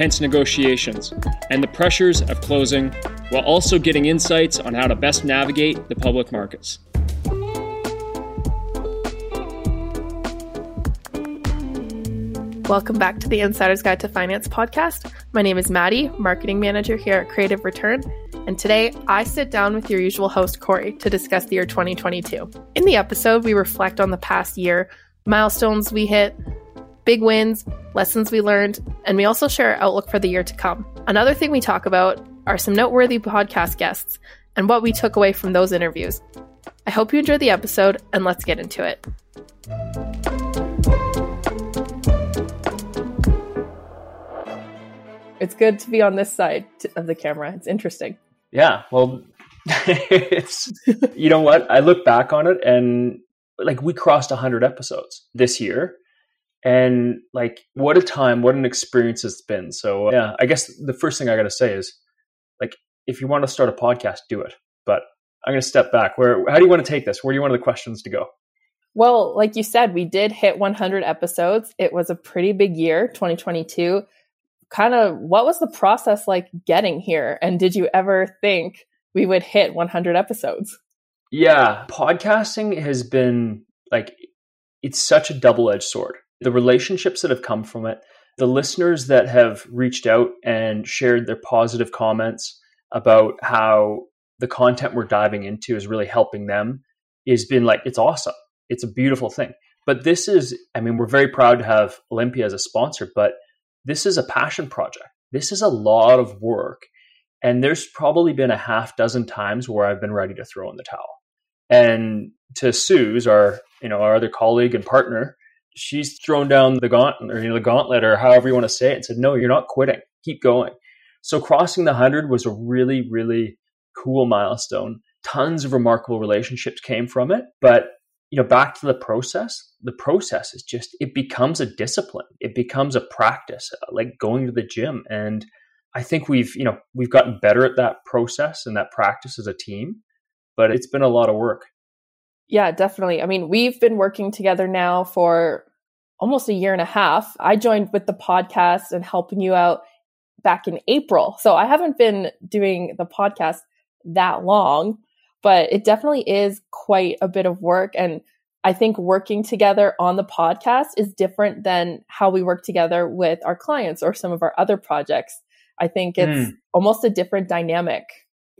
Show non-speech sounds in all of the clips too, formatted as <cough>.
tense negotiations, and the pressures of closing, while also getting insights on how to best navigate the public markets. Welcome back to the Insider's Guide to Finance podcast. My name is Maddie, marketing manager here at Creative Return, and today I sit down with your usual host, Cory, to discuss the year 2022. In the episode, we reflect on the past year, milestones we hit, big wins, lessons we learned, and we also share our outlook for the year to come. Another thing we talk about are some noteworthy podcast guests and what we took away from those interviews. I hope you enjoyed the episode, and let's get into it. It's good to be on this side of the camera. It's interesting. Yeah. Well, <laughs> it's, you know what? I look back on it and like we crossed 100 episodes this year. And like, what a time, what an experience it's been. So, uh, yeah, I guess the first thing I got to say is like, if you want to start a podcast, do it. But I'm going to step back. Where, how do you want to take this? Where do you want the questions to go? Well, like you said, we did hit 100 episodes. It was a pretty big year, 2022 kind of what was the process like getting here? And did you ever think we would hit 100 episodes? Yeah, podcasting has been like, it's such a double edged sword. The relationships that have come from it, the listeners that have reached out and shared their positive comments about how the content we're diving into is really helping them has been like, it's awesome. It's a beautiful thing. But this is, I mean, we're very proud to have Olympia as a sponsor, but this is a passion project. This is a lot of work. And there's probably been a half dozen times where I've been ready to throw in the towel. And to Suze, our you know our other colleague and partner, she's thrown down the gauntlet or the gauntlet or however you want to say it and said, "No, you're not quitting. Keep going." So crossing the hundred was a really really cool milestone. Tons of remarkable relationships came from it, but you know back to the process the process is just it becomes a discipline it becomes a practice uh, like going to the gym and i think we've you know we've gotten better at that process and that practice as a team but it's been a lot of work yeah definitely i mean we've been working together now for almost a year and a half i joined with the podcast and helping you out back in april so i haven't been doing the podcast that long but it definitely is quite a bit of work and I think working together on the podcast is different than how we work together with our clients or some of our other projects. I think it's mm. almost a different dynamic.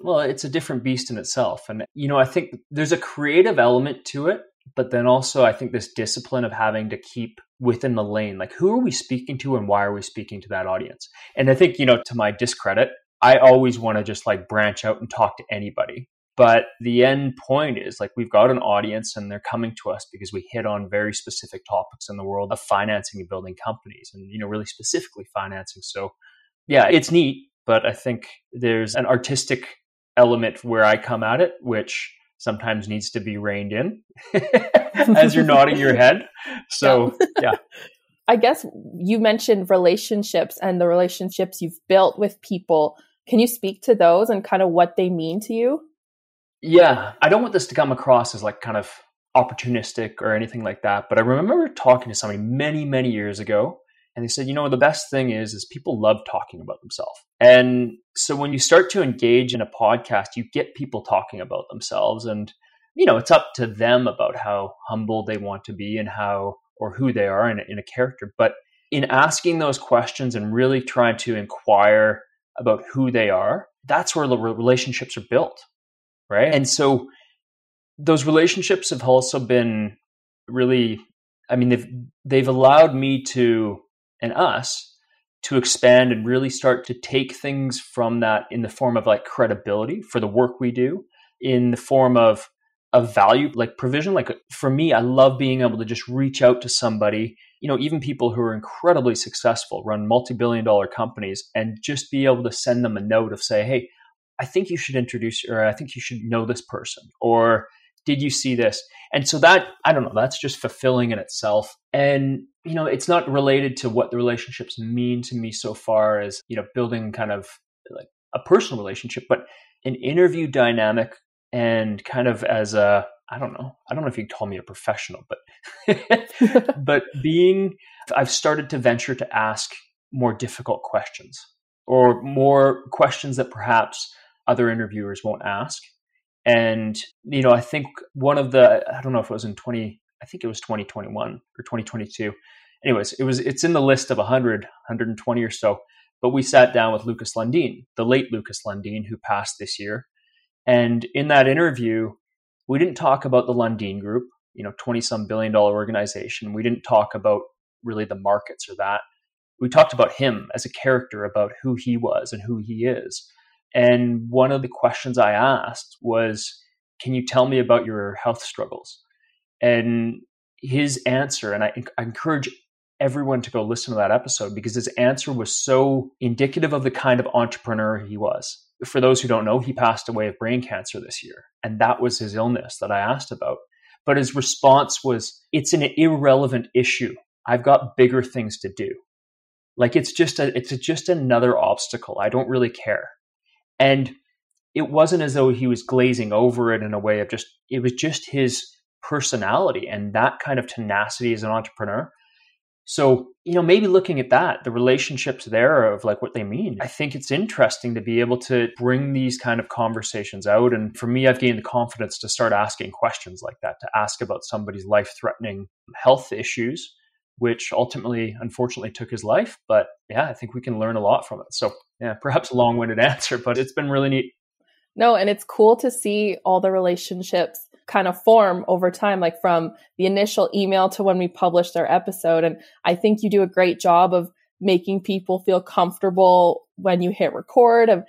Well, it's a different beast in itself. And, you know, I think there's a creative element to it, but then also I think this discipline of having to keep within the lane. Like, who are we speaking to and why are we speaking to that audience? And I think, you know, to my discredit, I always want to just like branch out and talk to anybody. But the end point is like we've got an audience and they're coming to us because we hit on very specific topics in the world of financing and building companies and, you know, really specifically financing. So, yeah, it's neat, but I think there's an artistic element where I come at it, which sometimes needs to be reined in <laughs> as you're nodding your head. So, yeah. <laughs> I guess you mentioned relationships and the relationships you've built with people. Can you speak to those and kind of what they mean to you? Yeah, I don't want this to come across as like kind of opportunistic or anything like that, but I remember talking to somebody many, many years ago and they said, you know, the best thing is is people love talking about themselves. And so when you start to engage in a podcast, you get people talking about themselves and you know, it's up to them about how humble they want to be and how or who they are in in a character. But in asking those questions and really trying to inquire about who they are, that's where the relationships are built right? And so those relationships have also been really I mean they've they've allowed me to and us to expand and really start to take things from that in the form of like credibility for the work we do in the form of a value like provision. Like for me, I love being able to just reach out to somebody, you know, even people who are incredibly successful, run multi billion dollar companies, and just be able to send them a note of say, hey, I think you should introduce, or I think you should know this person, or did you see this? And so that, I don't know, that's just fulfilling in itself. And, you know, it's not related to what the relationships mean to me so far as, you know, building kind of like a personal relationship, but an interview dynamic and kind of as a, I don't know, I don't know if you'd call me a professional, but, <laughs> <laughs> but being, I've started to venture to ask more difficult questions or more questions that perhaps other interviewers won't ask and, you know, I think one of the, I don't know if it was in 20, I think it was 2021 or 2022. Anyways, it was, it's in the list of 100, 120 or so. But we sat down with Lucas Lundin, the late Lucas Lundin, who passed this year. And in that interview, we didn't talk about the Lundin Group, you know, 20 some billion dollar organization. We didn't talk about really the markets or that. We talked about him as a character, about who he was and who he is. And one of the questions I asked was, Can you tell me about your health struggles? And his answer, and I, I, encourage everyone to go listen to that episode because his answer was so indicative of the kind of entrepreneur he was. For those who don't know, he passed away of brain cancer this year, and that was his illness that I asked about. But his response was, It's an irrelevant issue. I've got bigger things to do. Like it's just a, it's just another obstacle. I don't really care. And it wasn't as though he was glazing over it in a way of just, it was just his personality and that kind of tenacity as an entrepreneur. So, you know, maybe looking at that, the relationships there of like what they mean, I think it's interesting to be able to bring these kind of conversations out. And for me, I've gained the confidence to start asking questions like that, to ask about somebody's life threatening health issues, which ultimately, unfortunately, took his life. But yeah, I think we can learn a lot from it. So yeah, perhaps a long winded <laughs> answer, but it's been really neat. No, and it's cool to see all the relationships kind of form over time, like from the initial email to when we published our episode. And I think you do a great job of making people feel comfortable when you hit record of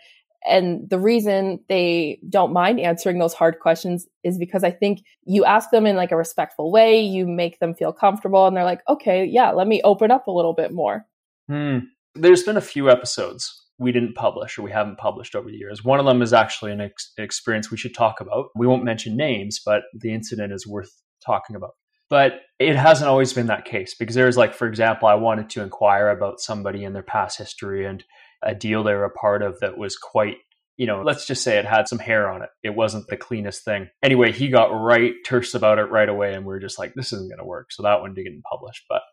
and the reason they don't mind answering those hard questions is because I think you ask them in like a respectful way, you make them feel comfortable, and they're like, okay, yeah, let me open up a little bit more. Hmm. There's been a few episodes we didn't publish or we haven't published over the years. One of them is actually an ex- experience we should talk about. We won't mention names, but the incident is worth talking about. But it hasn't always been that case because there's like, for example, I wanted to inquire about somebody in their past history and a deal they were a part of that was quite you know, let's just say it had some hair on it. It wasn't the cleanest thing. Anyway, he got right terse about it right away, and we are just like, this isn't going to work. So that one didn't get published. But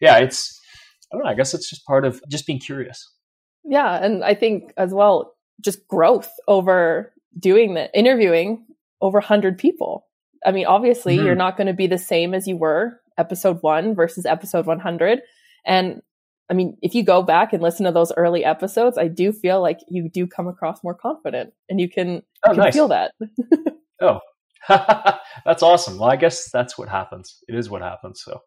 yeah, it's, I don't know, I guess it's just part of just being curious. Yeah. And I think as well, just growth over doing the interviewing over 100 people. I mean, obviously, mm-hmm. you're not going to be the same as you were episode one versus episode 100. And I mean, if you go back and listen to those early episodes, I do feel like you do come across more confident and you can, oh, you can nice. feel that. <laughs> oh, <laughs> that's awesome. Well, I guess that's what happens. It is what happens. So,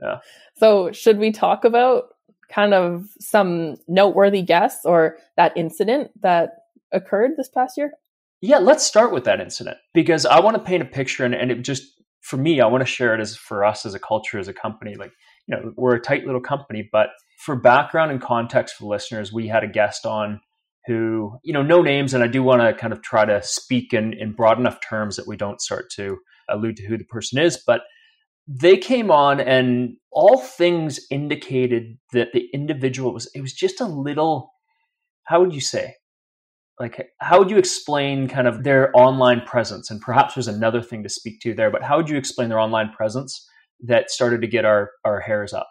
yeah. So, should we talk about kind of some noteworthy guests or that incident that occurred this past year? Yeah, let's start with that incident because I want to paint a picture and, and it just, for me, I want to share it as for us as a culture, as a company. Like, you know, we're a tight little company, but for background and context for listeners, we had a guest on who, you know, no names, and I do want to kind of try to speak in, in broad enough terms that we don't start to allude to who the person is, but they came on and all things indicated that the individual was it was just a little how would you say? Like how would you explain kind of their online presence? And perhaps there's another thing to speak to there but how would you explain their online presence that started to get our our hairs up?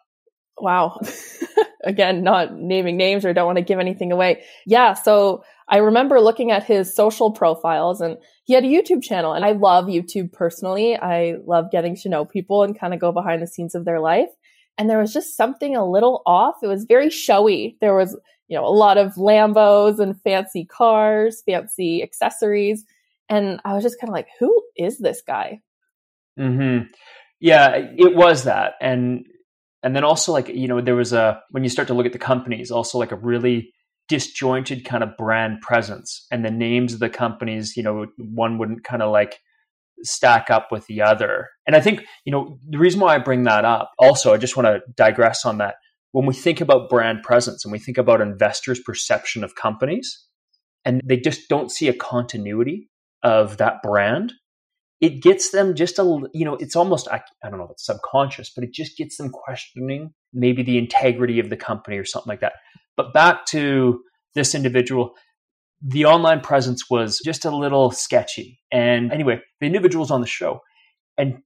Wow <laughs> again not naming names or don't want to give anything away yeah so I remember looking at his social profiles and he had a YouTube channel and I love YouTube personally. I love getting to know people and kind of go behind the scenes of their life. And there was just something a little off. It was very showy. There was, you know, a lot of Lambos and fancy cars, fancy accessories. And I was just kind of like, who is this guy? Mm-hmm. Yeah, it was that, and and then also like you know there was a when you start to look at the companies, also like a really disjointed kind of brand presence and the names of the companies you know one wouldn't kind of like stack up with the other. And I think, you know, the reason why I bring that up, also, I just want to digress on that. When we think about brand presence and we think about investors' perception of companies, and they just don't see a continuity of that brand, it gets them just a, you know, it's almost, I, I don't know if it's subconscious, but it just gets them questioning maybe the integrity of the company or something like that. But back to this individual, the online presence was just a little sketchy. And anyway, the individuals on the show, and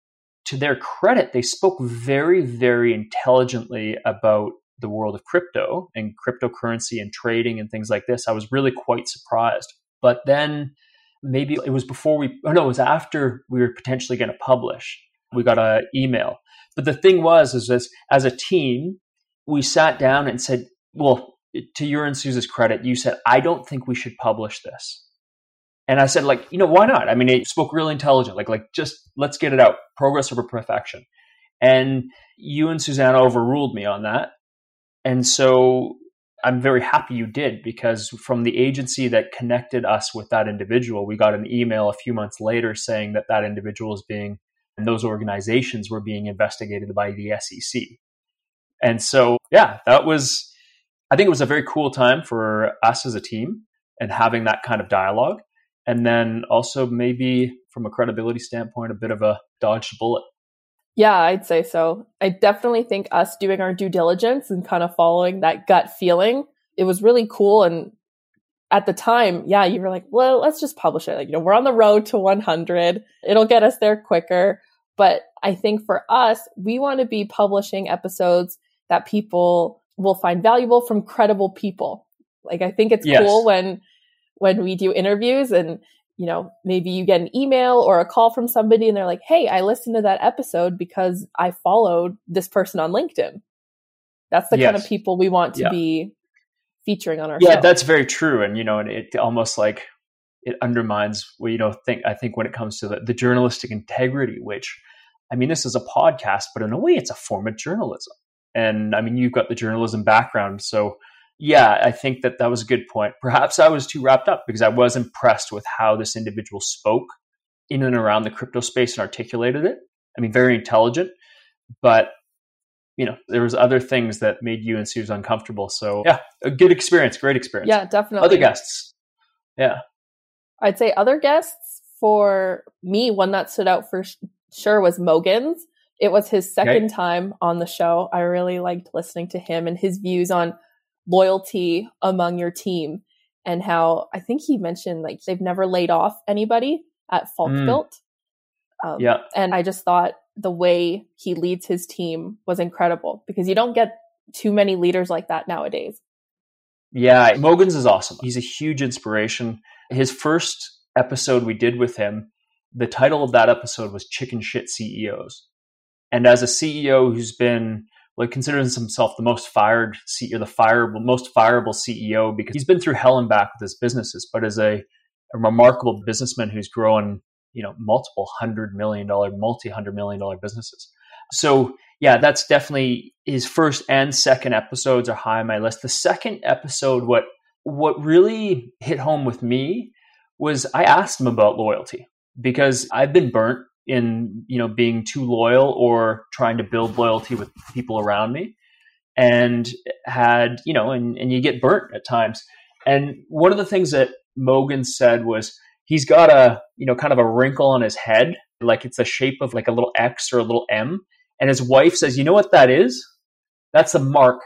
to their credit, they spoke very, very intelligently about the world of crypto and cryptocurrency and trading and things like this. I was really quite surprised. But then maybe it was before we, oh no, it was after we were potentially going to publish. We got an email. But the thing was, is as, as a team, we sat down and said, well, to your and Suze's credit, you said, I don't think we should publish this. And I said, like, you know, why not? I mean, it spoke really intelligent. Like, like just let's get it out. Progress over perfection. And you and Susanna overruled me on that. And so I'm very happy you did because from the agency that connected us with that individual, we got an email a few months later saying that that individual is being, and those organizations were being investigated by the SEC. And so, yeah, that was, I think it was a very cool time for us as a team and having that kind of dialogue. And then also maybe from a credibility standpoint, a bit of a dodged bullet. Yeah, I'd say so. I definitely think us doing our due diligence and kind of following that gut feeling, it was really cool. And at the time, yeah, you were like, well, let's just publish it. Like, you know, we're on the road to 100. It'll get us there quicker. But I think for us, we want to be publishing episodes that people will find valuable from credible people. Like, I think it's yes. cool when, when we do interviews and you know, maybe you get an email or a call from somebody and they're like, Hey, I listened to that episode because I followed this person on LinkedIn. That's the yes. kind of people we want to yeah. be featuring on our yeah, show. that's very true. And, you know, and it almost like it undermines well, you know, think, I think when it comes to the, the journalistic integrity, which, I mean, this is a podcast, but in a way it's a form of journalism. And I mean, you've got the journalism background. So, yeah, I think that that was a good point. Perhaps I was too wrapped up because I was impressed with how this individual spoke in and around the crypto space and articulated it. I mean, very intelligent, but you know, there was other things that made you and Suze uncomfortable. So yeah, a good experience, great experience. Yeah, definitely. Other guests. Yeah. I'd say other guests for me, one that stood out for sure was Mogens. It was his second okay. time on the show. I really liked listening to him and his views on loyalty among your team and how I think he mentioned like they've never laid off anybody at Falkbuilt. Mm. Um, yeah. And I just thought the way he leads his team was incredible because you don't get too many leaders like that nowadays. Yeah, Mogens is awesome. He's a huge inspiration. His first episode we did with him, the title of that episode was Chicken Shit CEOs. And as a CEO who's been like considers himself the most fired CEO, the fireable, most fireable CEO because he's been through hell and back with his businesses, but as a, a remarkable businessman who's grown, you know, multiple hundred million dollar, multi hundred million dollar businesses. So yeah, that's definitely his first and second episodes are high on my list. The second episode, what what really hit home with me was I asked him about loyalty because I've been burnt in you know being too loyal or trying to build loyalty with people around me and had you know and, and you get burnt at times. And one of the things that Mogens said was he's got a you know kind of a wrinkle on his head like it's the shape of like a little x or a little m. And his wife says you know what that is? That's a mark.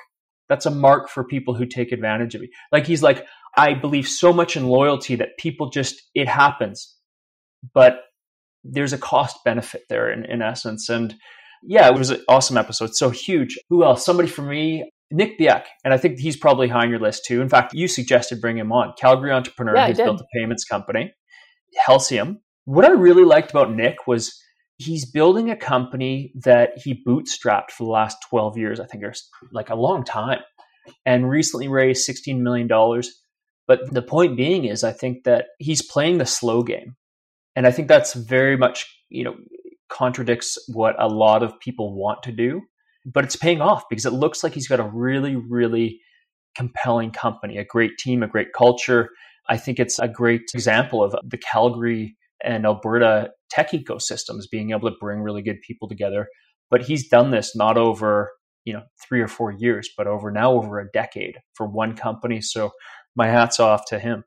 That's a mark for people who take advantage of you like he's like i believe so much in loyalty that people just it happens. But there's a cost benefit there in, in essence. And yeah, it was an awesome episode. So huge. Who else? Somebody for me, Nick Beique. And I think he's probably high on your list too. In fact, you suggested bring him on. Calgary entrepreneur. Yeah, he's built a payments company, Helcim. What I really liked about Nick was he's building a company that he bootstrapped for the last 12 years, I think, or like a long time, and recently raised $16 million. But the point being is, I think that he's playing the slow game and I think that's very much, you know, contradicts what a lot of people want to do, but it's paying off because it looks like he's got a really, really compelling company, a great team, a great culture. I think it's a great example of the Calgary and Alberta tech ecosystems, being able to bring really good people together. But he's done this not over you know three or four years, but over now over a decade for one company. So my hats off to him.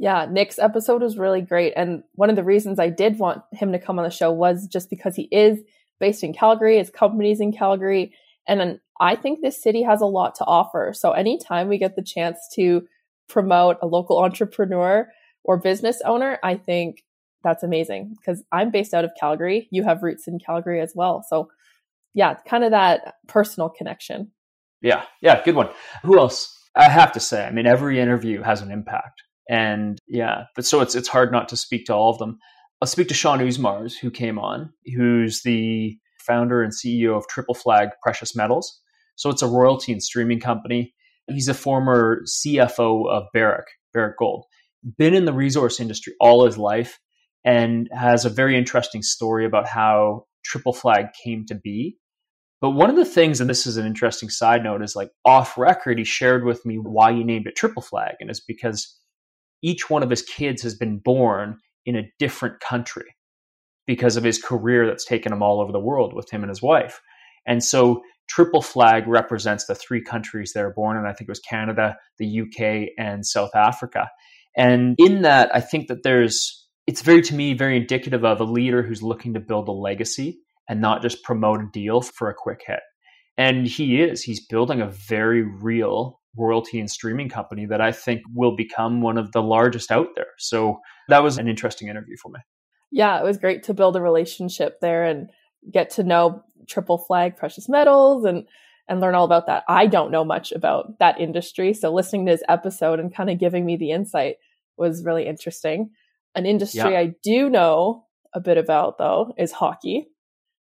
Yeah, Nick's episode was really great. And one of the reasons I did want him to come on the show was just because he is based in Calgary, his company's in Calgary. And I think this city has a lot to offer. So anytime we get the chance to promote a local entrepreneur or business owner, I think that's amazing because I'm based out of Calgary. You have roots in Calgary as well. So yeah, kind of that personal connection. Yeah, yeah, good one. Who else? I have to say, I mean, every interview has an impact. And yeah, but so it's it's hard not to speak to all of them. I'll speak to Shaun Usmar, who came on, who's the founder and CEO of Triple Flag Precious Metals. So it's a royalty and streaming company. He's a former CFO of Barrick, Barrick Gold. Been in the resource industry all his life and has a very interesting story about how Triple Flag came to be. But one of the things, and this is an interesting side note, is like off record, he shared with me why he named it Triple Flag. And it's because each one of his kids has been born in a different country because of his career that's taken him all over the world with him and his wife. And so Triple Flag represents the three countries they are born in. I think it was Canada, the UK, and South Africa. And in that, I think that there's, it's very, to me, very indicative of a leader who's looking to build a legacy and not just promote a deal for a quick hit. And he is, he's building a very real royalty and streaming company that I think will become one of the largest out there. So that was an interesting interview for me. Yeah, it was great to build a relationship there and get to know triple flag precious metals and and learn all about that. I don't know much about that industry, so listening to his episode and kind of giving me the insight was really interesting. An industry yeah. I do know a bit about though is hockey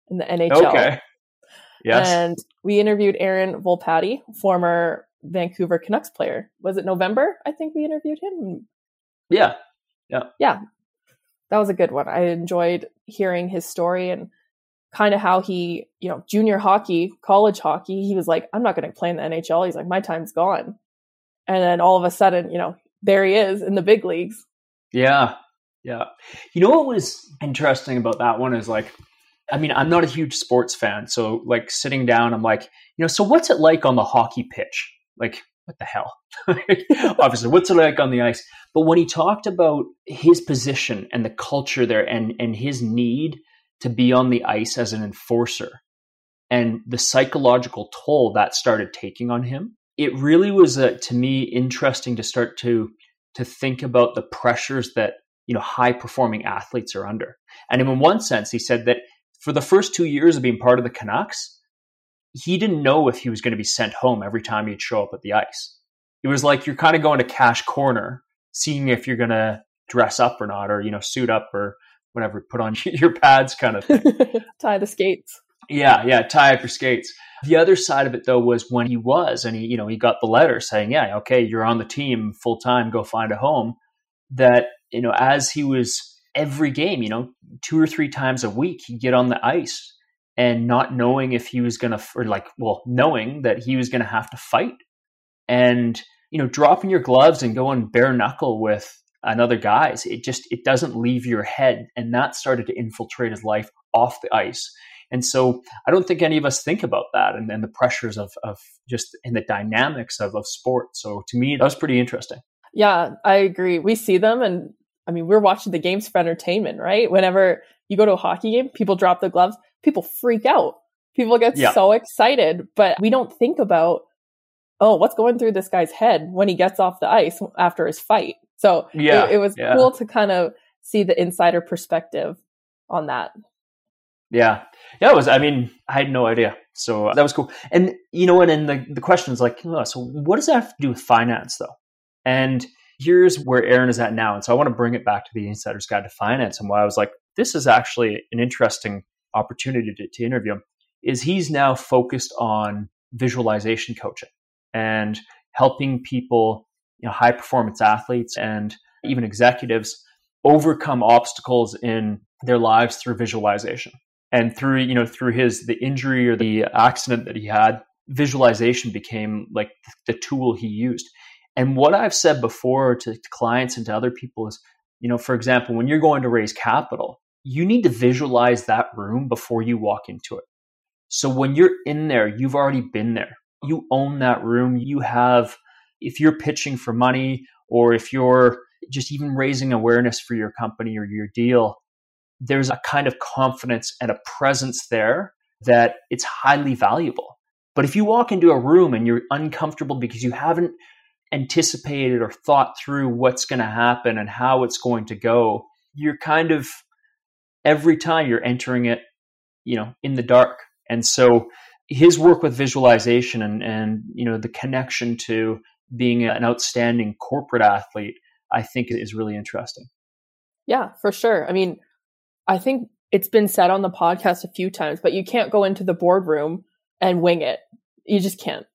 in the NHL. Okay. Yes. And we interviewed Aaron Volpatti, former Vancouver Canucks player. Was it November? I think we interviewed him. Yeah. Yeah. Yeah. That was a good one. I enjoyed hearing his story and kind of how he, you know, junior hockey, college hockey, he was like, I'm not going to play in the NHL. He's like, my time's gone. And then all of a sudden, you know, there he is in the big leagues. Yeah. Yeah. You know what was interesting about that one is like, I mean, I'm not a huge sports fan. So, like, sitting down, I'm like, you know, so what's it like on the hockey pitch? Like, what the hell? <laughs> Obviously, what's it like on the ice? But when he talked about his position and the culture there and, and his need to be on the ice as an enforcer and the psychological toll that started taking on him, it really was, uh, to me, interesting to start to to think about the pressures that you know high performing athletes are under. And in one sense, he said that for the first two years of being part of the Canucks, he didn't know if he was going to be sent home every time he'd show up at the ice. It was like you're kind of going to cash corner, seeing if you're going to dress up or not, or you know, suit up or whatever, put on <laughs> your pads, kind of thing. <laughs> tie the skates. Yeah, yeah, tie up your skates. The other side of it though was when he was, and he, you know, he got the letter saying, "Yeah, okay, you're on the team full time. Go find a home." That you know, as he was every game, you know, two or three times a week, he'd get on the ice and not knowing if he was going to, or like, well, knowing that he was going to have to fight and, you know, dropping your gloves and going bare knuckle with another guy's, it just, it doesn't leave your head. And that started to infiltrate his life off the ice. And so I don't think any of us think about that and, and the pressures of, of just in the dynamics of, of sport. So to me, that was pretty interesting. Yeah, I agree. We see them and I mean, we're watching the games for entertainment, right? Whenever you go to a hockey game, people drop the gloves, people freak out. People get yeah. so excited, but we don't think about, oh, what's going through this guy's head when he gets off the ice after his fight. So yeah, it, it was yeah. cool to kind of see the insider perspective on that. Yeah. Yeah, it was, I mean, I had no idea. So that was cool. And, you know, and then the, the question is like, oh, so what does that have to do with finance though? And here's where Aaron is at now. And so I want to bring it back to the Insider's Guide to Finance and why I was like, this is actually an interesting opportunity to, to interview him, is he's now focused on visualization coaching and helping people, you know, high performance athletes and even executives overcome obstacles in their lives through visualization. And through, you know, through his the injury or the accident that he had, visualization became like the tool he used. And what I've said before to, clients and to other people is You know, for example, when you're going to raise capital, you need to visualize that room before you walk into it. So when you're in there, you've already been there. You own that room. You have, if you're pitching for money or if you're just even raising awareness for your company or your deal, there's a kind of confidence and a presence there that it's highly valuable. But if you walk into a room and you're uncomfortable because you haven't anticipated or thought through what's going to happen and how it's going to go, you're kind of every time you're entering it, you know, in the dark. And so his work with visualization and and you know the connection to being an outstanding corporate athlete, I think is really interesting. Yeah, for sure. I mean, I think it's been said on the podcast a few times, but you can't go into the boardroom and wing it. You just can't.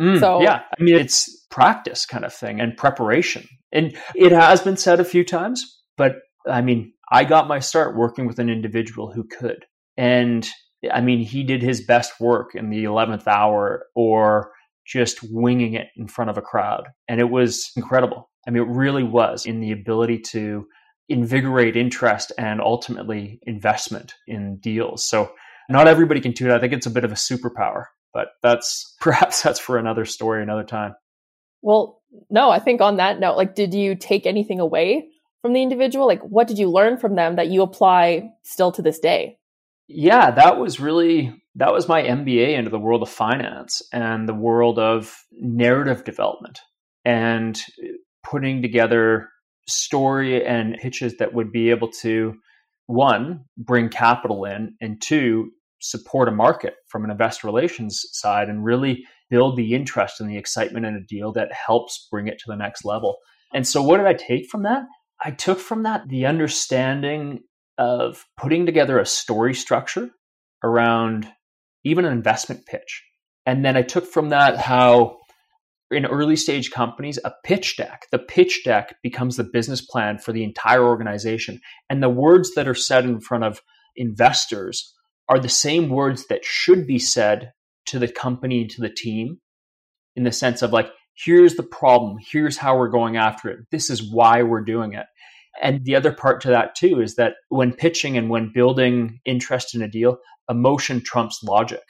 Mm, so yeah, I mean it's practice kind of thing and preparation. And it has been said a few times, but I mean, I got my start working with an individual who could. And I mean, he did his best work in the 11th hour or just winging it in front of a crowd. And it was incredible. I mean, it really was in the ability to invigorate interest and ultimately investment in deals. So not everybody can do it. I think it's a bit of a superpower, but that's <laughs> perhaps that's for another story, another time. Well, no, I think on that note, like, did you take anything away from the individual? Like, what did you learn from them that you apply still to this day? Yeah, that was really that was my MBA into the world of finance and the world of narrative development and putting together story and pitches that would be able to one bring capital in and two support a market from an investor relations side and really build the interest and the excitement in a deal that helps bring it to the next level. And so what did I take from that? I took from that the understanding of putting together a story structure around even an investment pitch. And then I took from that how in early stage companies, a pitch deck, the pitch deck becomes the business plan for the entire organization. And the words that are said in front of investors are the same words that should be said to the company, and to the team, in the sense of like, here's the problem, here's how we're going after it, this is why we're doing it. And the other part to that too is that when pitching and when building interest in a deal, emotion trumps logic.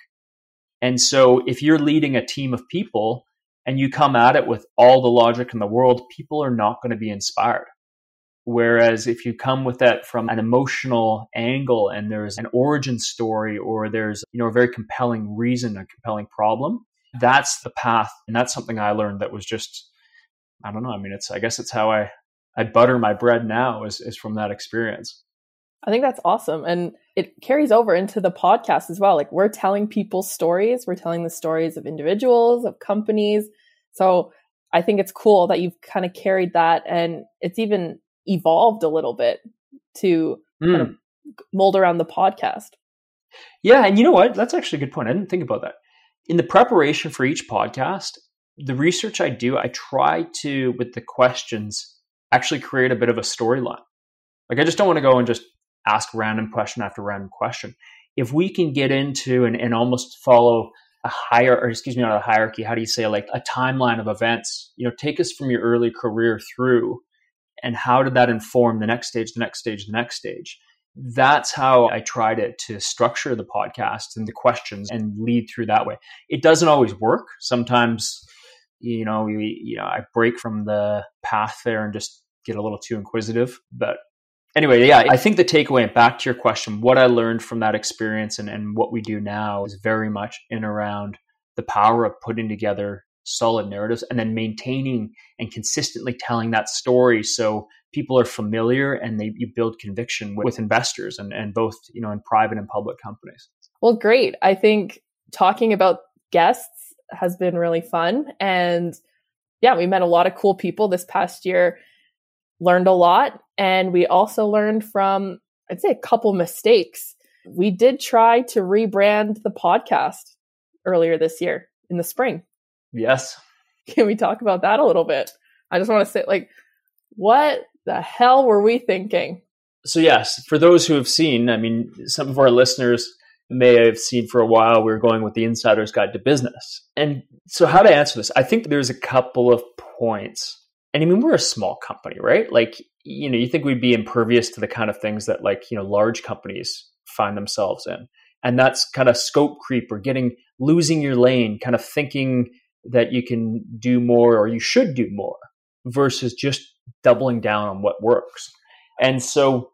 And so if you're leading a team of people and you come at it with all the logic in the world, people are not going to be inspired. Whereas if you come with that from an emotional angle and there's an origin story or there's, you know, a very compelling reason, a compelling problem, that's the path. And that's something I learned that was just, I don't know. I mean, it's, I guess it's how I, I butter my bread now is, is from that experience. I think that's awesome. And it carries over into the podcast as well. Like we're telling people stories, we're telling the stories of individuals, of companies. So I think it's cool that you've kind of carried that and it's even evolved a little bit to mm. kind of hmm. mold around the podcast. Yeah. And you know what? That's actually a good point. I didn't think about that. In the preparation for each podcast, the research I do, I try to, with the questions, actually create a bit of a storyline. Like I just don't want to go and just ask random question after random question. If we can get into and, and almost follow a higher, or excuse me, not a hierarchy, how do you say, like a timeline of events, you know, take us from your early career through and how did that inform the next stage, the next stage, the next stage? That's how I try it to structure the podcast and the questions and lead through that way. It doesn't always work. Sometimes, you know, we, you know, I break from the path there and just get a little too inquisitive, but anyway, yeah, I think the takeaway, back to your question, what I learned from that experience and, and what we do now is very much in around the power of putting together solid narratives and then maintaining and consistently telling that story so people are familiar and they you build conviction with, with investors and, and both you know in private and public companies. Well great. I think talking about guests has been really fun and yeah we met a lot of cool people this past year learned a lot. And we also learned from, I'd say, a couple mistakes. We did try to rebrand the podcast earlier this year in the spring. Yes. Can we talk about that a little bit? I just want to say, like, what the hell were we thinking? So, yes, for those who have seen, I mean, some of our listeners may have seen for a while, we are going with the Insider's Guide to Business. And so, how to answer this? I think there's a couple of points and I mean, we're a small company, right? Like, you know, you think we'd be impervious to the kind of things that like, you know, large companies find themselves in. And that's kind of scope creep or getting, losing your lane, kind of thinking that you can do more or you should do more versus just doubling down on what works. And so,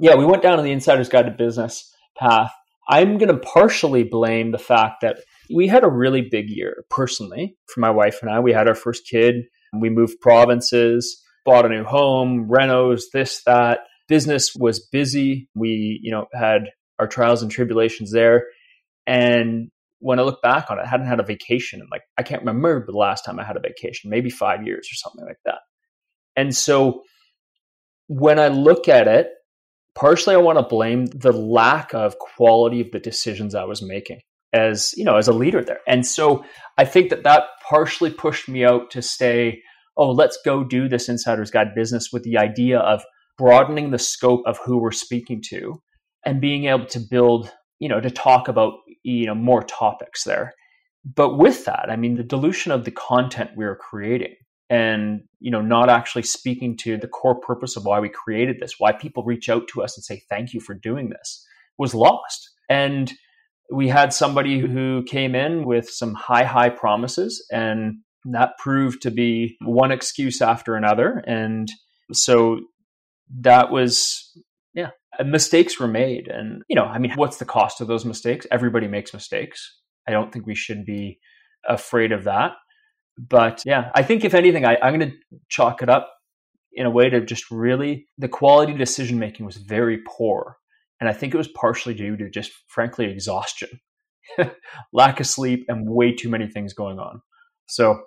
yeah, we went down to the insider's guide to business path. I'm going to partially blame the fact that we had a really big year personally for my wife and I. We had our first kid we moved provinces, bought a new home, renos, this, that. Business was busy. We, you know, had our trials and tribulations there. And when I look back on it, I hadn't had a vacation. And like, I can't remember the last time I had a vacation, maybe five years or something like that. And so when I look at it, partially I want to blame the lack of quality of the decisions I was making as you know as a leader there. And so i think that that partially pushed me out to stay oh let's go do this insider's guide business with the idea of broadening the scope of who we're speaking to and being able to build you know to talk about you know more topics there. But with that i mean the dilution of the content we were creating and you know not actually speaking to the core purpose of why we created this why people reach out to us and say thank you for doing this was lost. And we had somebody who came in with some high, high promises, and that proved to be one excuse after another. And so that was, yeah, uh, mistakes were made. And, you know, I mean, what's the cost of those mistakes? Everybody makes mistakes. I don't think we should be afraid of that. But yeah, I think if anything, I, I'm going to chalk it up in a way to just really the quality decision making was very poor and I think it was partially due to just, frankly, exhaustion, <laughs> lack of sleep, and way too many things going on. So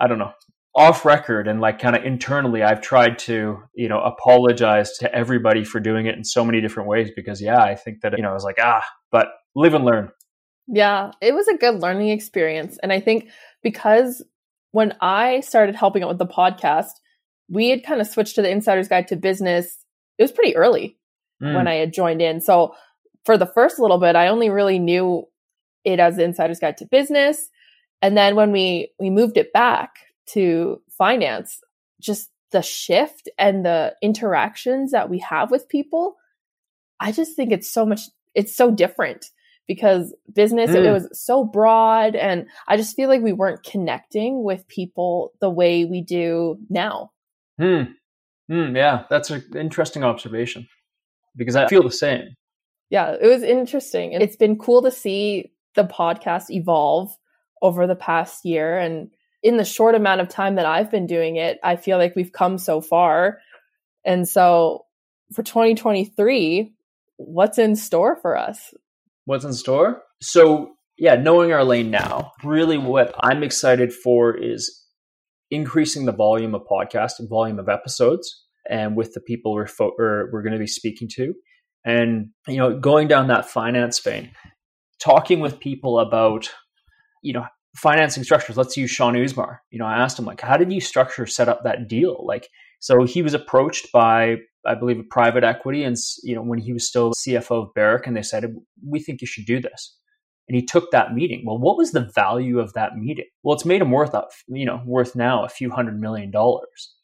I don't know. Off record and like kind of internally, I've tried to, you know, apologize to everybody for doing it in so many different ways because, yeah, I think that, you know, I was like, ah, but live and learn. Yeah, it was a good learning experience. And I think because when I started helping out with the podcast, we had kind of switched to the insider's guide to business. It was pretty early mm. when I had joined in. So for the first little bit, I only really knew it as the insider's guide to business. And then when we we moved it back to finance, just the shift and the interactions that we have with people, I just think it's so much it's so different because business mm. it, it was so broad and I just feel like we weren't connecting with people the way we do now. Hmm. Mm, yeah, that's an interesting observation because I feel the same. Yeah, it was interesting. And it's been cool to see the podcast evolve over the past year. And in the short amount of time that I've been doing it, I feel like we've come so far. And so for 2023, what's in store for us? What's in store? So, yeah, knowing our lane now, really what I'm excited for is increasing the volume of podcast and volume of episodes and with the people we're fo- we're going to be speaking to. And you know going down that finance vein talking with people about you know financing structures. Let's use Shaun Usmar. You know i asked him like how did you structure set up that deal? Like so he was approached by i believe a private equity and you know when he was still cfo of barrick and they said we think you should do this. And he took that meeting. Well what was the value of that meeting? Well it's made him worth you know worth now a few hundred million dollars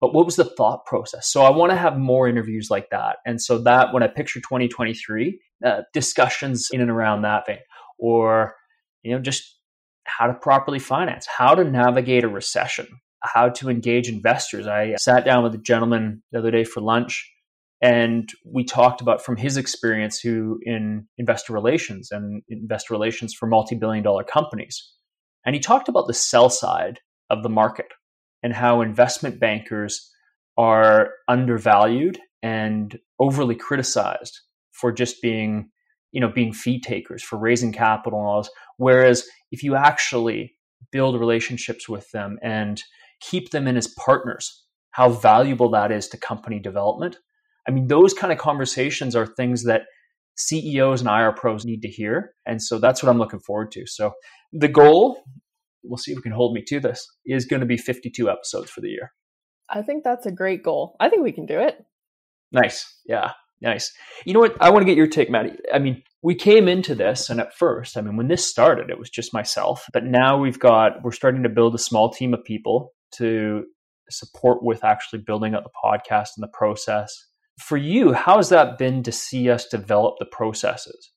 but what was the thought process? So I want to have more interviews like that. And so that when I picture 2023, uh, discussions in and around that vein, or, you know, just how to properly finance, how to navigate a recession, how to engage investors. I sat down with a gentleman the other day for lunch and we talked about from his experience who in investor relations and investor relations for multi-billion dollar companies. And he talked about the sell side of the market and how investment bankers are undervalued and overly criticized for just being you know being fee takers for raising capital whereas if you actually build relationships with them and keep them in as partners how valuable that is to company development. I mean those kind of conversations are things that ceos and ir pros need to hear and so that's what i'm looking forward to. So the goal we'll see if we can hold me to this, is going to be 52 episodes for the year. I think that's a great goal. I think we can do it. Nice. Yeah. Nice. You know what? I want to get your take, Maddie. I mean, we came into this, and at first, I mean, when this started, it was just myself. But now we've got, we're starting to build a small team of people to support with actually building up the podcast and the process. For you, how has that been to see us develop the processes?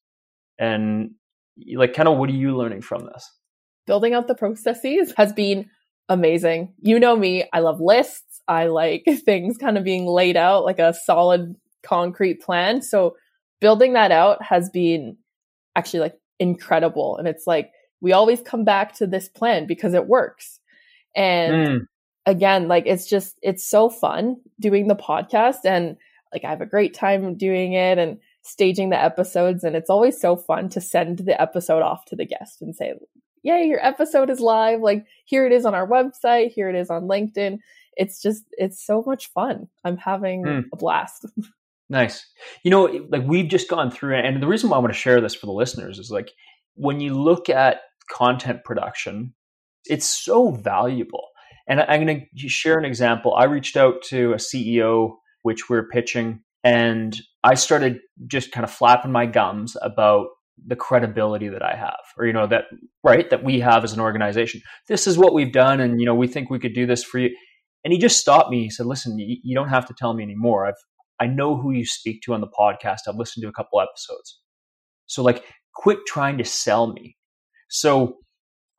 And like kind of what are you learning from this? Building out the processes <laughs> has been amazing. You know me, I love lists. I like <laughs> things kind of being laid out like a solid concrete plan. So building that out has been actually like incredible. And it's like we always come back to this plan because it works. And mm. again, like it's just it's so fun doing the podcast and like I have a great time doing it and staging the episodes and it's always so fun to send the episode off to the guest and say, "Yay, your episode is live. Like here it is on our website, here it is on LinkedIn." It's just it's so much fun. I'm having mm. a blast. <laughs> Nice. You know, like we've just gone through, and the reason why I want to share this for the listeners is like when you look at content production, it's so valuable. And I'm going to share an example. I reached out to a CEO, which we're pitching, and I started just kind of flapping my gums about the credibility that I have, or, you know, that, right, that we have as an organization. This is what we've done, and, you know, we think we could do this for you. And he just stopped me. He said, listen, you, you don't have to tell me anymore. I've, I know who you speak to on the podcast. I've listened to a couple episodes. So like quit trying to sell me. So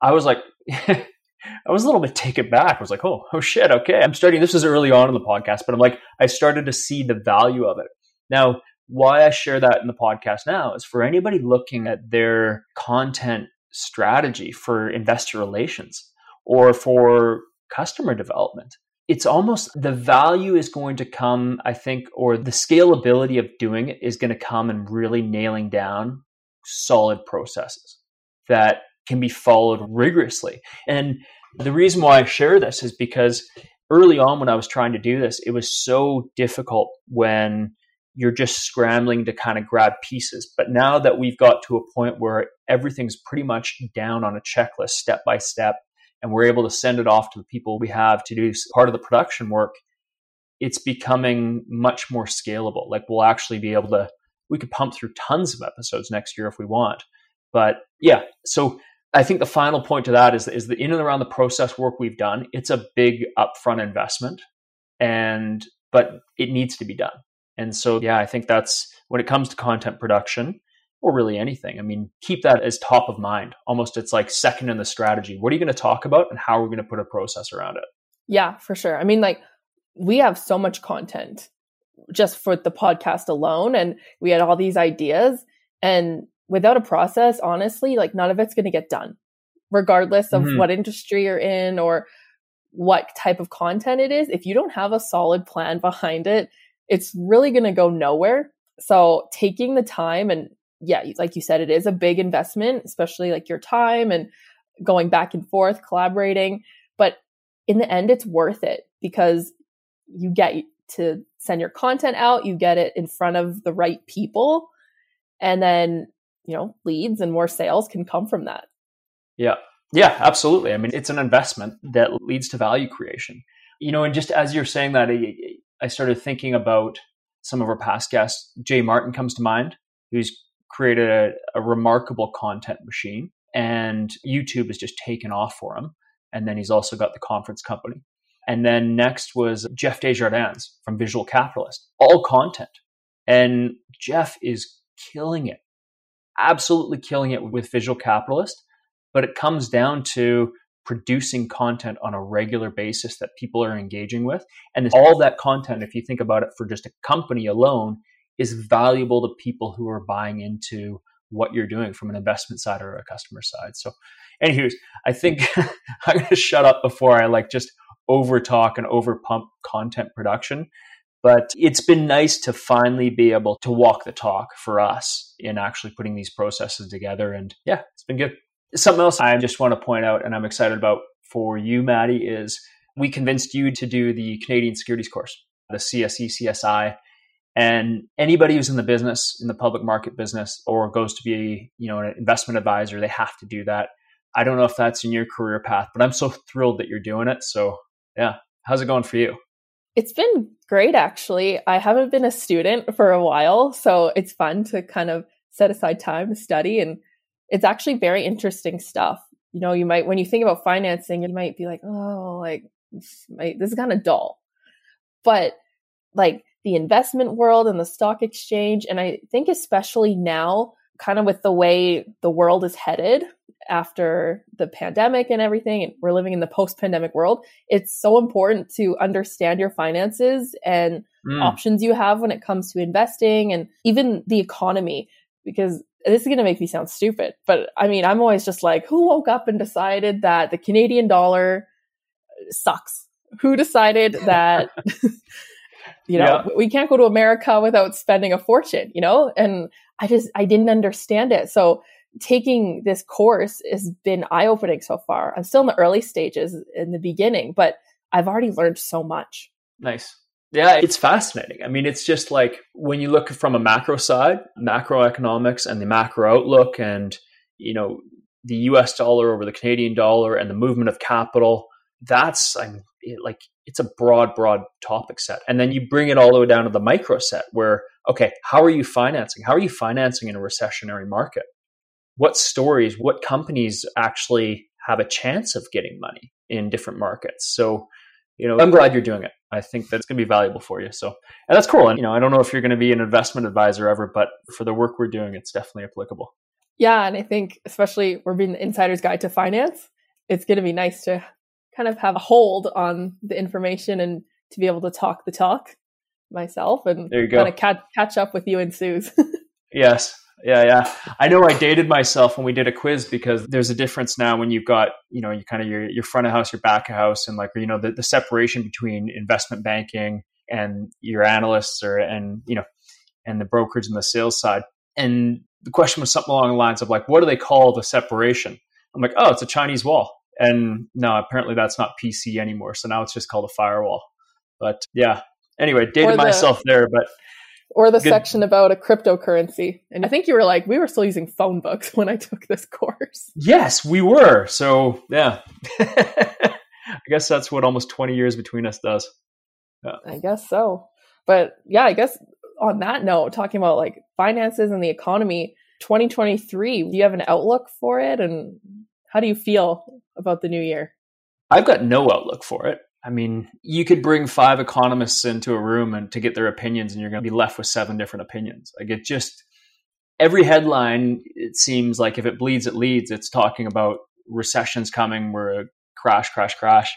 I was like, <laughs> I was a little bit taken back. I was like, oh, oh shit, okay. I'm starting, this is early on in the podcast, but I'm like, I started to see the value of it. Now, why I share that in the podcast now is for anybody looking at their content strategy for investor relations or for customer development it's almost the value is going to come, I think, or the scalability of doing it is going to come and really nailing down solid processes that can be followed rigorously. And the reason why I share this is because early on when I was trying to do this, it was so difficult when you're just scrambling to kind of grab pieces. But now that we've got to a point where everything's pretty much down on a checklist, step by step, and we're able to send it off to the people we have to do part of the production work, it's becoming much more scalable. Like we'll actually be able to, we could pump through tons of episodes next year if we want. But yeah, so I think the final point to that is, is the in and around the process work we've done, it's a big upfront investment and, but it needs to be done. And so, yeah, I think that's when it comes to content production, or really anything. I mean, keep that as top of mind. Almost it's like second in the strategy. What are you going to talk about and how are we going to put a process around it? Yeah, for sure. I mean, like we have so much content just for the podcast alone and we had all these ideas and without a process, honestly, like none of it's going to get done regardless of mm-hmm. what industry you're in or what type of content it is. If you don't have a solid plan behind it, it's really going to go nowhere. So taking the time and yeah, like you said, it is a big investment, especially like your time and going back and forth, collaborating. But in the end, it's worth it because you get to send your content out, you get it in front of the right people, and then, you know, leads and more sales can come from that. Yeah. Yeah, absolutely. I mean, it's an investment that leads to value creation. You know, and just as you're saying that, I started thinking about some of our past guests. Jay Martin comes to mind, who's created a, a remarkable content machine, and YouTube has just taken off for him. And then he's also got the conference company. And then next was Jeff Desjardins from Visual Capitalist, all content. And Jeff is killing it, absolutely killing it with Visual Capitalist. But it comes down to producing content on a regular basis that people are engaging with. And all that content, if you think about it for just a company alone, is valuable to people who are buying into what you're doing from an investment side or a customer side. So, anyways, I think <laughs> I'm going to shut up before I like just over talk and over pump content production. But it's been nice to finally be able to walk the talk for us in actually putting these processes together. And yeah, it's been good. Something else I just want to point out and I'm excited about for you, Maddie, is we convinced you to do the Canadian Securities course, the CSC CSI and anybody who's in the business, in the public market business, or goes to be, you know, an investment advisor, they have to do that. I don't know if that's in your career path, but I'm so thrilled that you're doing it. So, yeah, how's it going for you? It's been great, actually. I haven't been a student for a while, so it's fun to kind of set aside time to study. And it's actually very interesting stuff. You know, you might, when you think about financing, you might be like, oh, like this is kind of dull. But like the investment world and the stock exchange, and I think especially now, kind of with the way the world is headed after the pandemic and everything, and we're living in the post pandemic world, it's so important to understand your finances and mm. options you have when it comes to investing and even the economy. Because this is going to make me sound stupid, but I mean, I'm always just like, who woke up and decided that the Canadian dollar sucks? Who decided <laughs> that, <laughs> you know, yeah. we can't go to America without spending a fortune, you know? And I just, I didn't understand it. So taking this course has been eye opening so far. I'm still in the early stages in the beginning, but I've already learned so much. Nice. Yeah, it's fascinating. I mean, it's just like when you look from a macro side, macroeconomics and the macro outlook and, you know, the US dollar over the Canadian dollar and the movement of capital, that's I'm like it's a broad broad topic set. And then you bring it all the way down to the micro set where okay, how are you financing? How are you financing in a recessionary market? What stories, what companies actually have a chance of getting money in different markets? So, you know, I'm glad you're doing it. I think that's going to be valuable for you. So, and that's cool. And, you know, I don't know if you're going to be an investment advisor ever, but for the work we're doing, it's definitely applicable. Yeah. And I think, especially we're being the insider's guide to finance, it's going to be nice to kind of have a hold on the information and to be able to talk the talk myself and there you go. kind of catch, catch up with you and Suze. <laughs> yes. Yeah, yeah. I know I dated myself when we did a quiz because there's a difference now when you've got, you know, you kind of your your front of house, your back of house, and like you know the, the separation between investment banking and your analysts or and you know and the brokerage and the sales side. And the question was something along the lines of like, what do they call the separation? I'm like, oh, it's a Chinese wall. And no, apparently that's not PC anymore. So now it's just called a firewall. But yeah. Anyway, dated the, myself there, but or the Good. section about a cryptocurrency. And I think you were like, we were still using phone books <laughs> when I took this course. Yes, we were. So, yeah. <laughs> I guess that's what almost 20 years between us does. Yeah. I guess so. But yeah, I guess on that note, talking about like finances and the economy, 2023, do you have an outlook for it? And how do you feel about the new year? I've got no outlook for it. I mean, you could bring five economists into a room and to get their opinions, and you're going to be left with seven different opinions. Like it just every headline, it seems like if it bleeds, it leads. It's talking about recessions coming, we're a crash, crash, crash.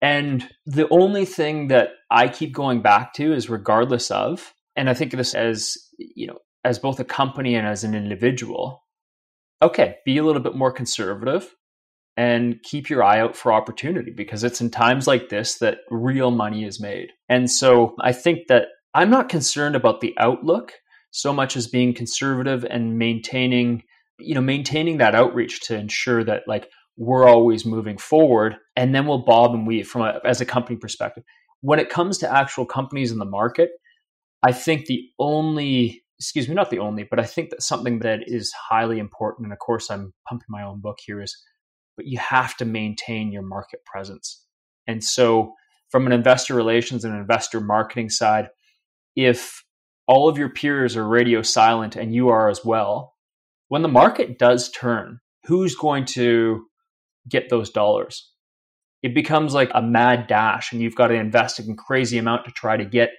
And the only thing that I keep going back to is regardless of, and I think of this as, you know, as both a company and as an individual, okay, be a little bit more conservative and keep your eye out for opportunity because it's in times like this that real money is made. And so I think that I'm not concerned about the outlook so much as being conservative and maintaining, you know, maintaining that outreach to ensure that like we're always moving forward and then we'll bob and weave from a, as a company perspective. When it comes to actual companies in the market, I think the only excuse me, not the only, but I think that something that is highly important, and of course I'm pumping my own book here, is but you have to maintain your market presence. And so, from an investor relations and investor marketing side, if all of your peers are radio silent and you are as well, when the market does turn, who's going to get those dollars? It becomes like a mad dash, and you've got to invest a crazy amount to try to get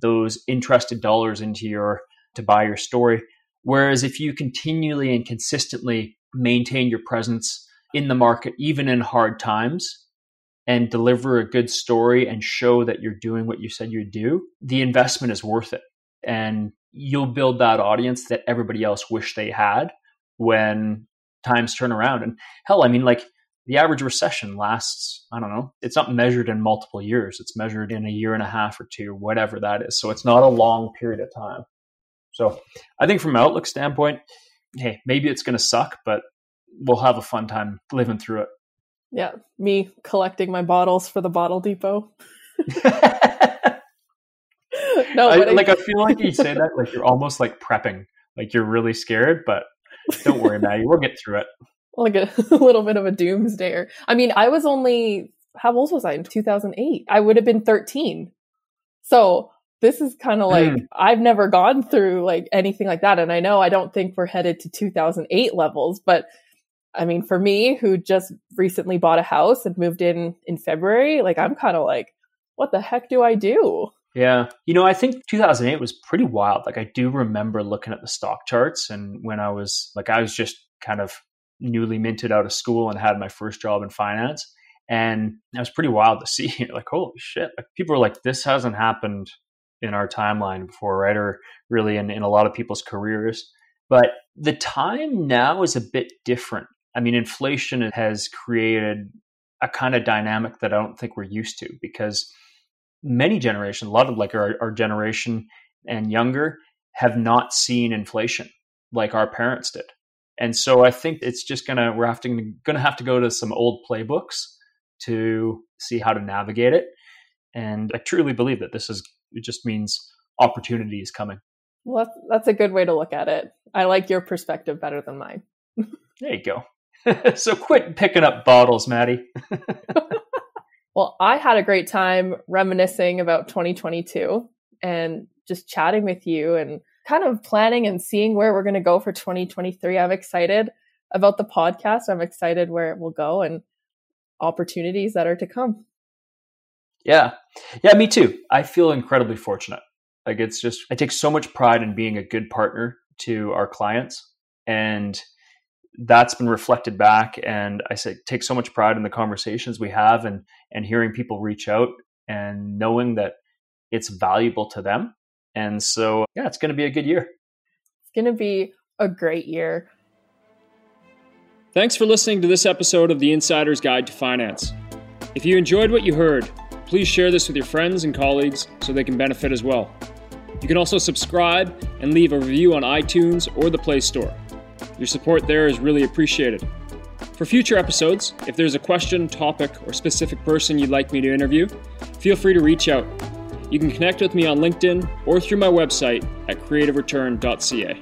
those interested dollars into your to buy your story. Whereas if you continually and consistently maintain your presence in the market, even in hard times, and deliver a good story and show that you're doing what you said you'd do, the investment is worth it. And you'll build that audience that everybody else wish they had when times turn around. And hell, I mean, like the average recession lasts, I don't know, it's not measured in multiple years. It's measured in a year and a half or two, whatever that is. So it's not a long period of time. So I think from an outlook standpoint, hey, maybe it's going to suck, but we'll have a fun time living through it. Yeah, me collecting my bottles for the bottle depot. <laughs> <laughs> no, I, like I feel like you say that like you're almost like prepping, like you're really scared, but don't worry, Maggie, we'll get through it. <laughs> Like a, a little bit of a doomsdayer. I mean, I was only how old was I in 2008? I would have been 13. So this is kind of like mm. I've never gone through like anything like that, and I know I don't think we're headed to 2008 levels, but I mean, for me, who just recently bought a house and moved in in February, like I'm kind of like, what the heck do I do? Yeah. You know, I think 2008 was pretty wild. Like, I do remember looking at the stock charts, and when I was like, I was just kind of newly minted out of school and had my first job in finance. And it was pretty wild to <laughs> see. like, holy shit. Like, people were like, this hasn't happened in our timeline before, right? Or really in, in a lot of people's careers. But the time now is a bit different. I mean, inflation has created a kind of dynamic that I don't think we're used to because many generations, a lot of like our, our generation and younger, have not seen inflation like our parents did. And so I think it's just gonna we're having gonna have to go to some old playbooks to see how to navigate it. And I truly believe that this is it just means opportunity is coming. Well, that's a good way to look at it. I like your perspective better than mine. <laughs> there you go. <laughs> so quit picking up bottles, Maddie. <laughs> well, I had a great time reminiscing about 2022 and just chatting with you and kind of planning and seeing where we're going to go for 2023. I'm excited about the podcast. I'm excited where it will go and opportunities that are to come. Yeah. Yeah, me too. I feel incredibly fortunate. Like it's just, I take so much pride in being a good partner to our clients. And that's been reflected back. And I say, take so much pride in the conversations we have and, and hearing people reach out and knowing that it's valuable to them. And so, yeah, it's going to be a good year. It's going to be a great year. Thanks for listening to this episode of The Insider's Guide to Finance. If you enjoyed what you heard, please share this with your friends and colleagues so they can benefit as well. You can also subscribe and leave a review on iTunes or the Play Store. Your support there is really appreciated. For future episodes, if there's a question, topic, or specific person you'd like me to interview, feel free to reach out. You can connect with me on LinkedIn or through my website at creativereturn.ca.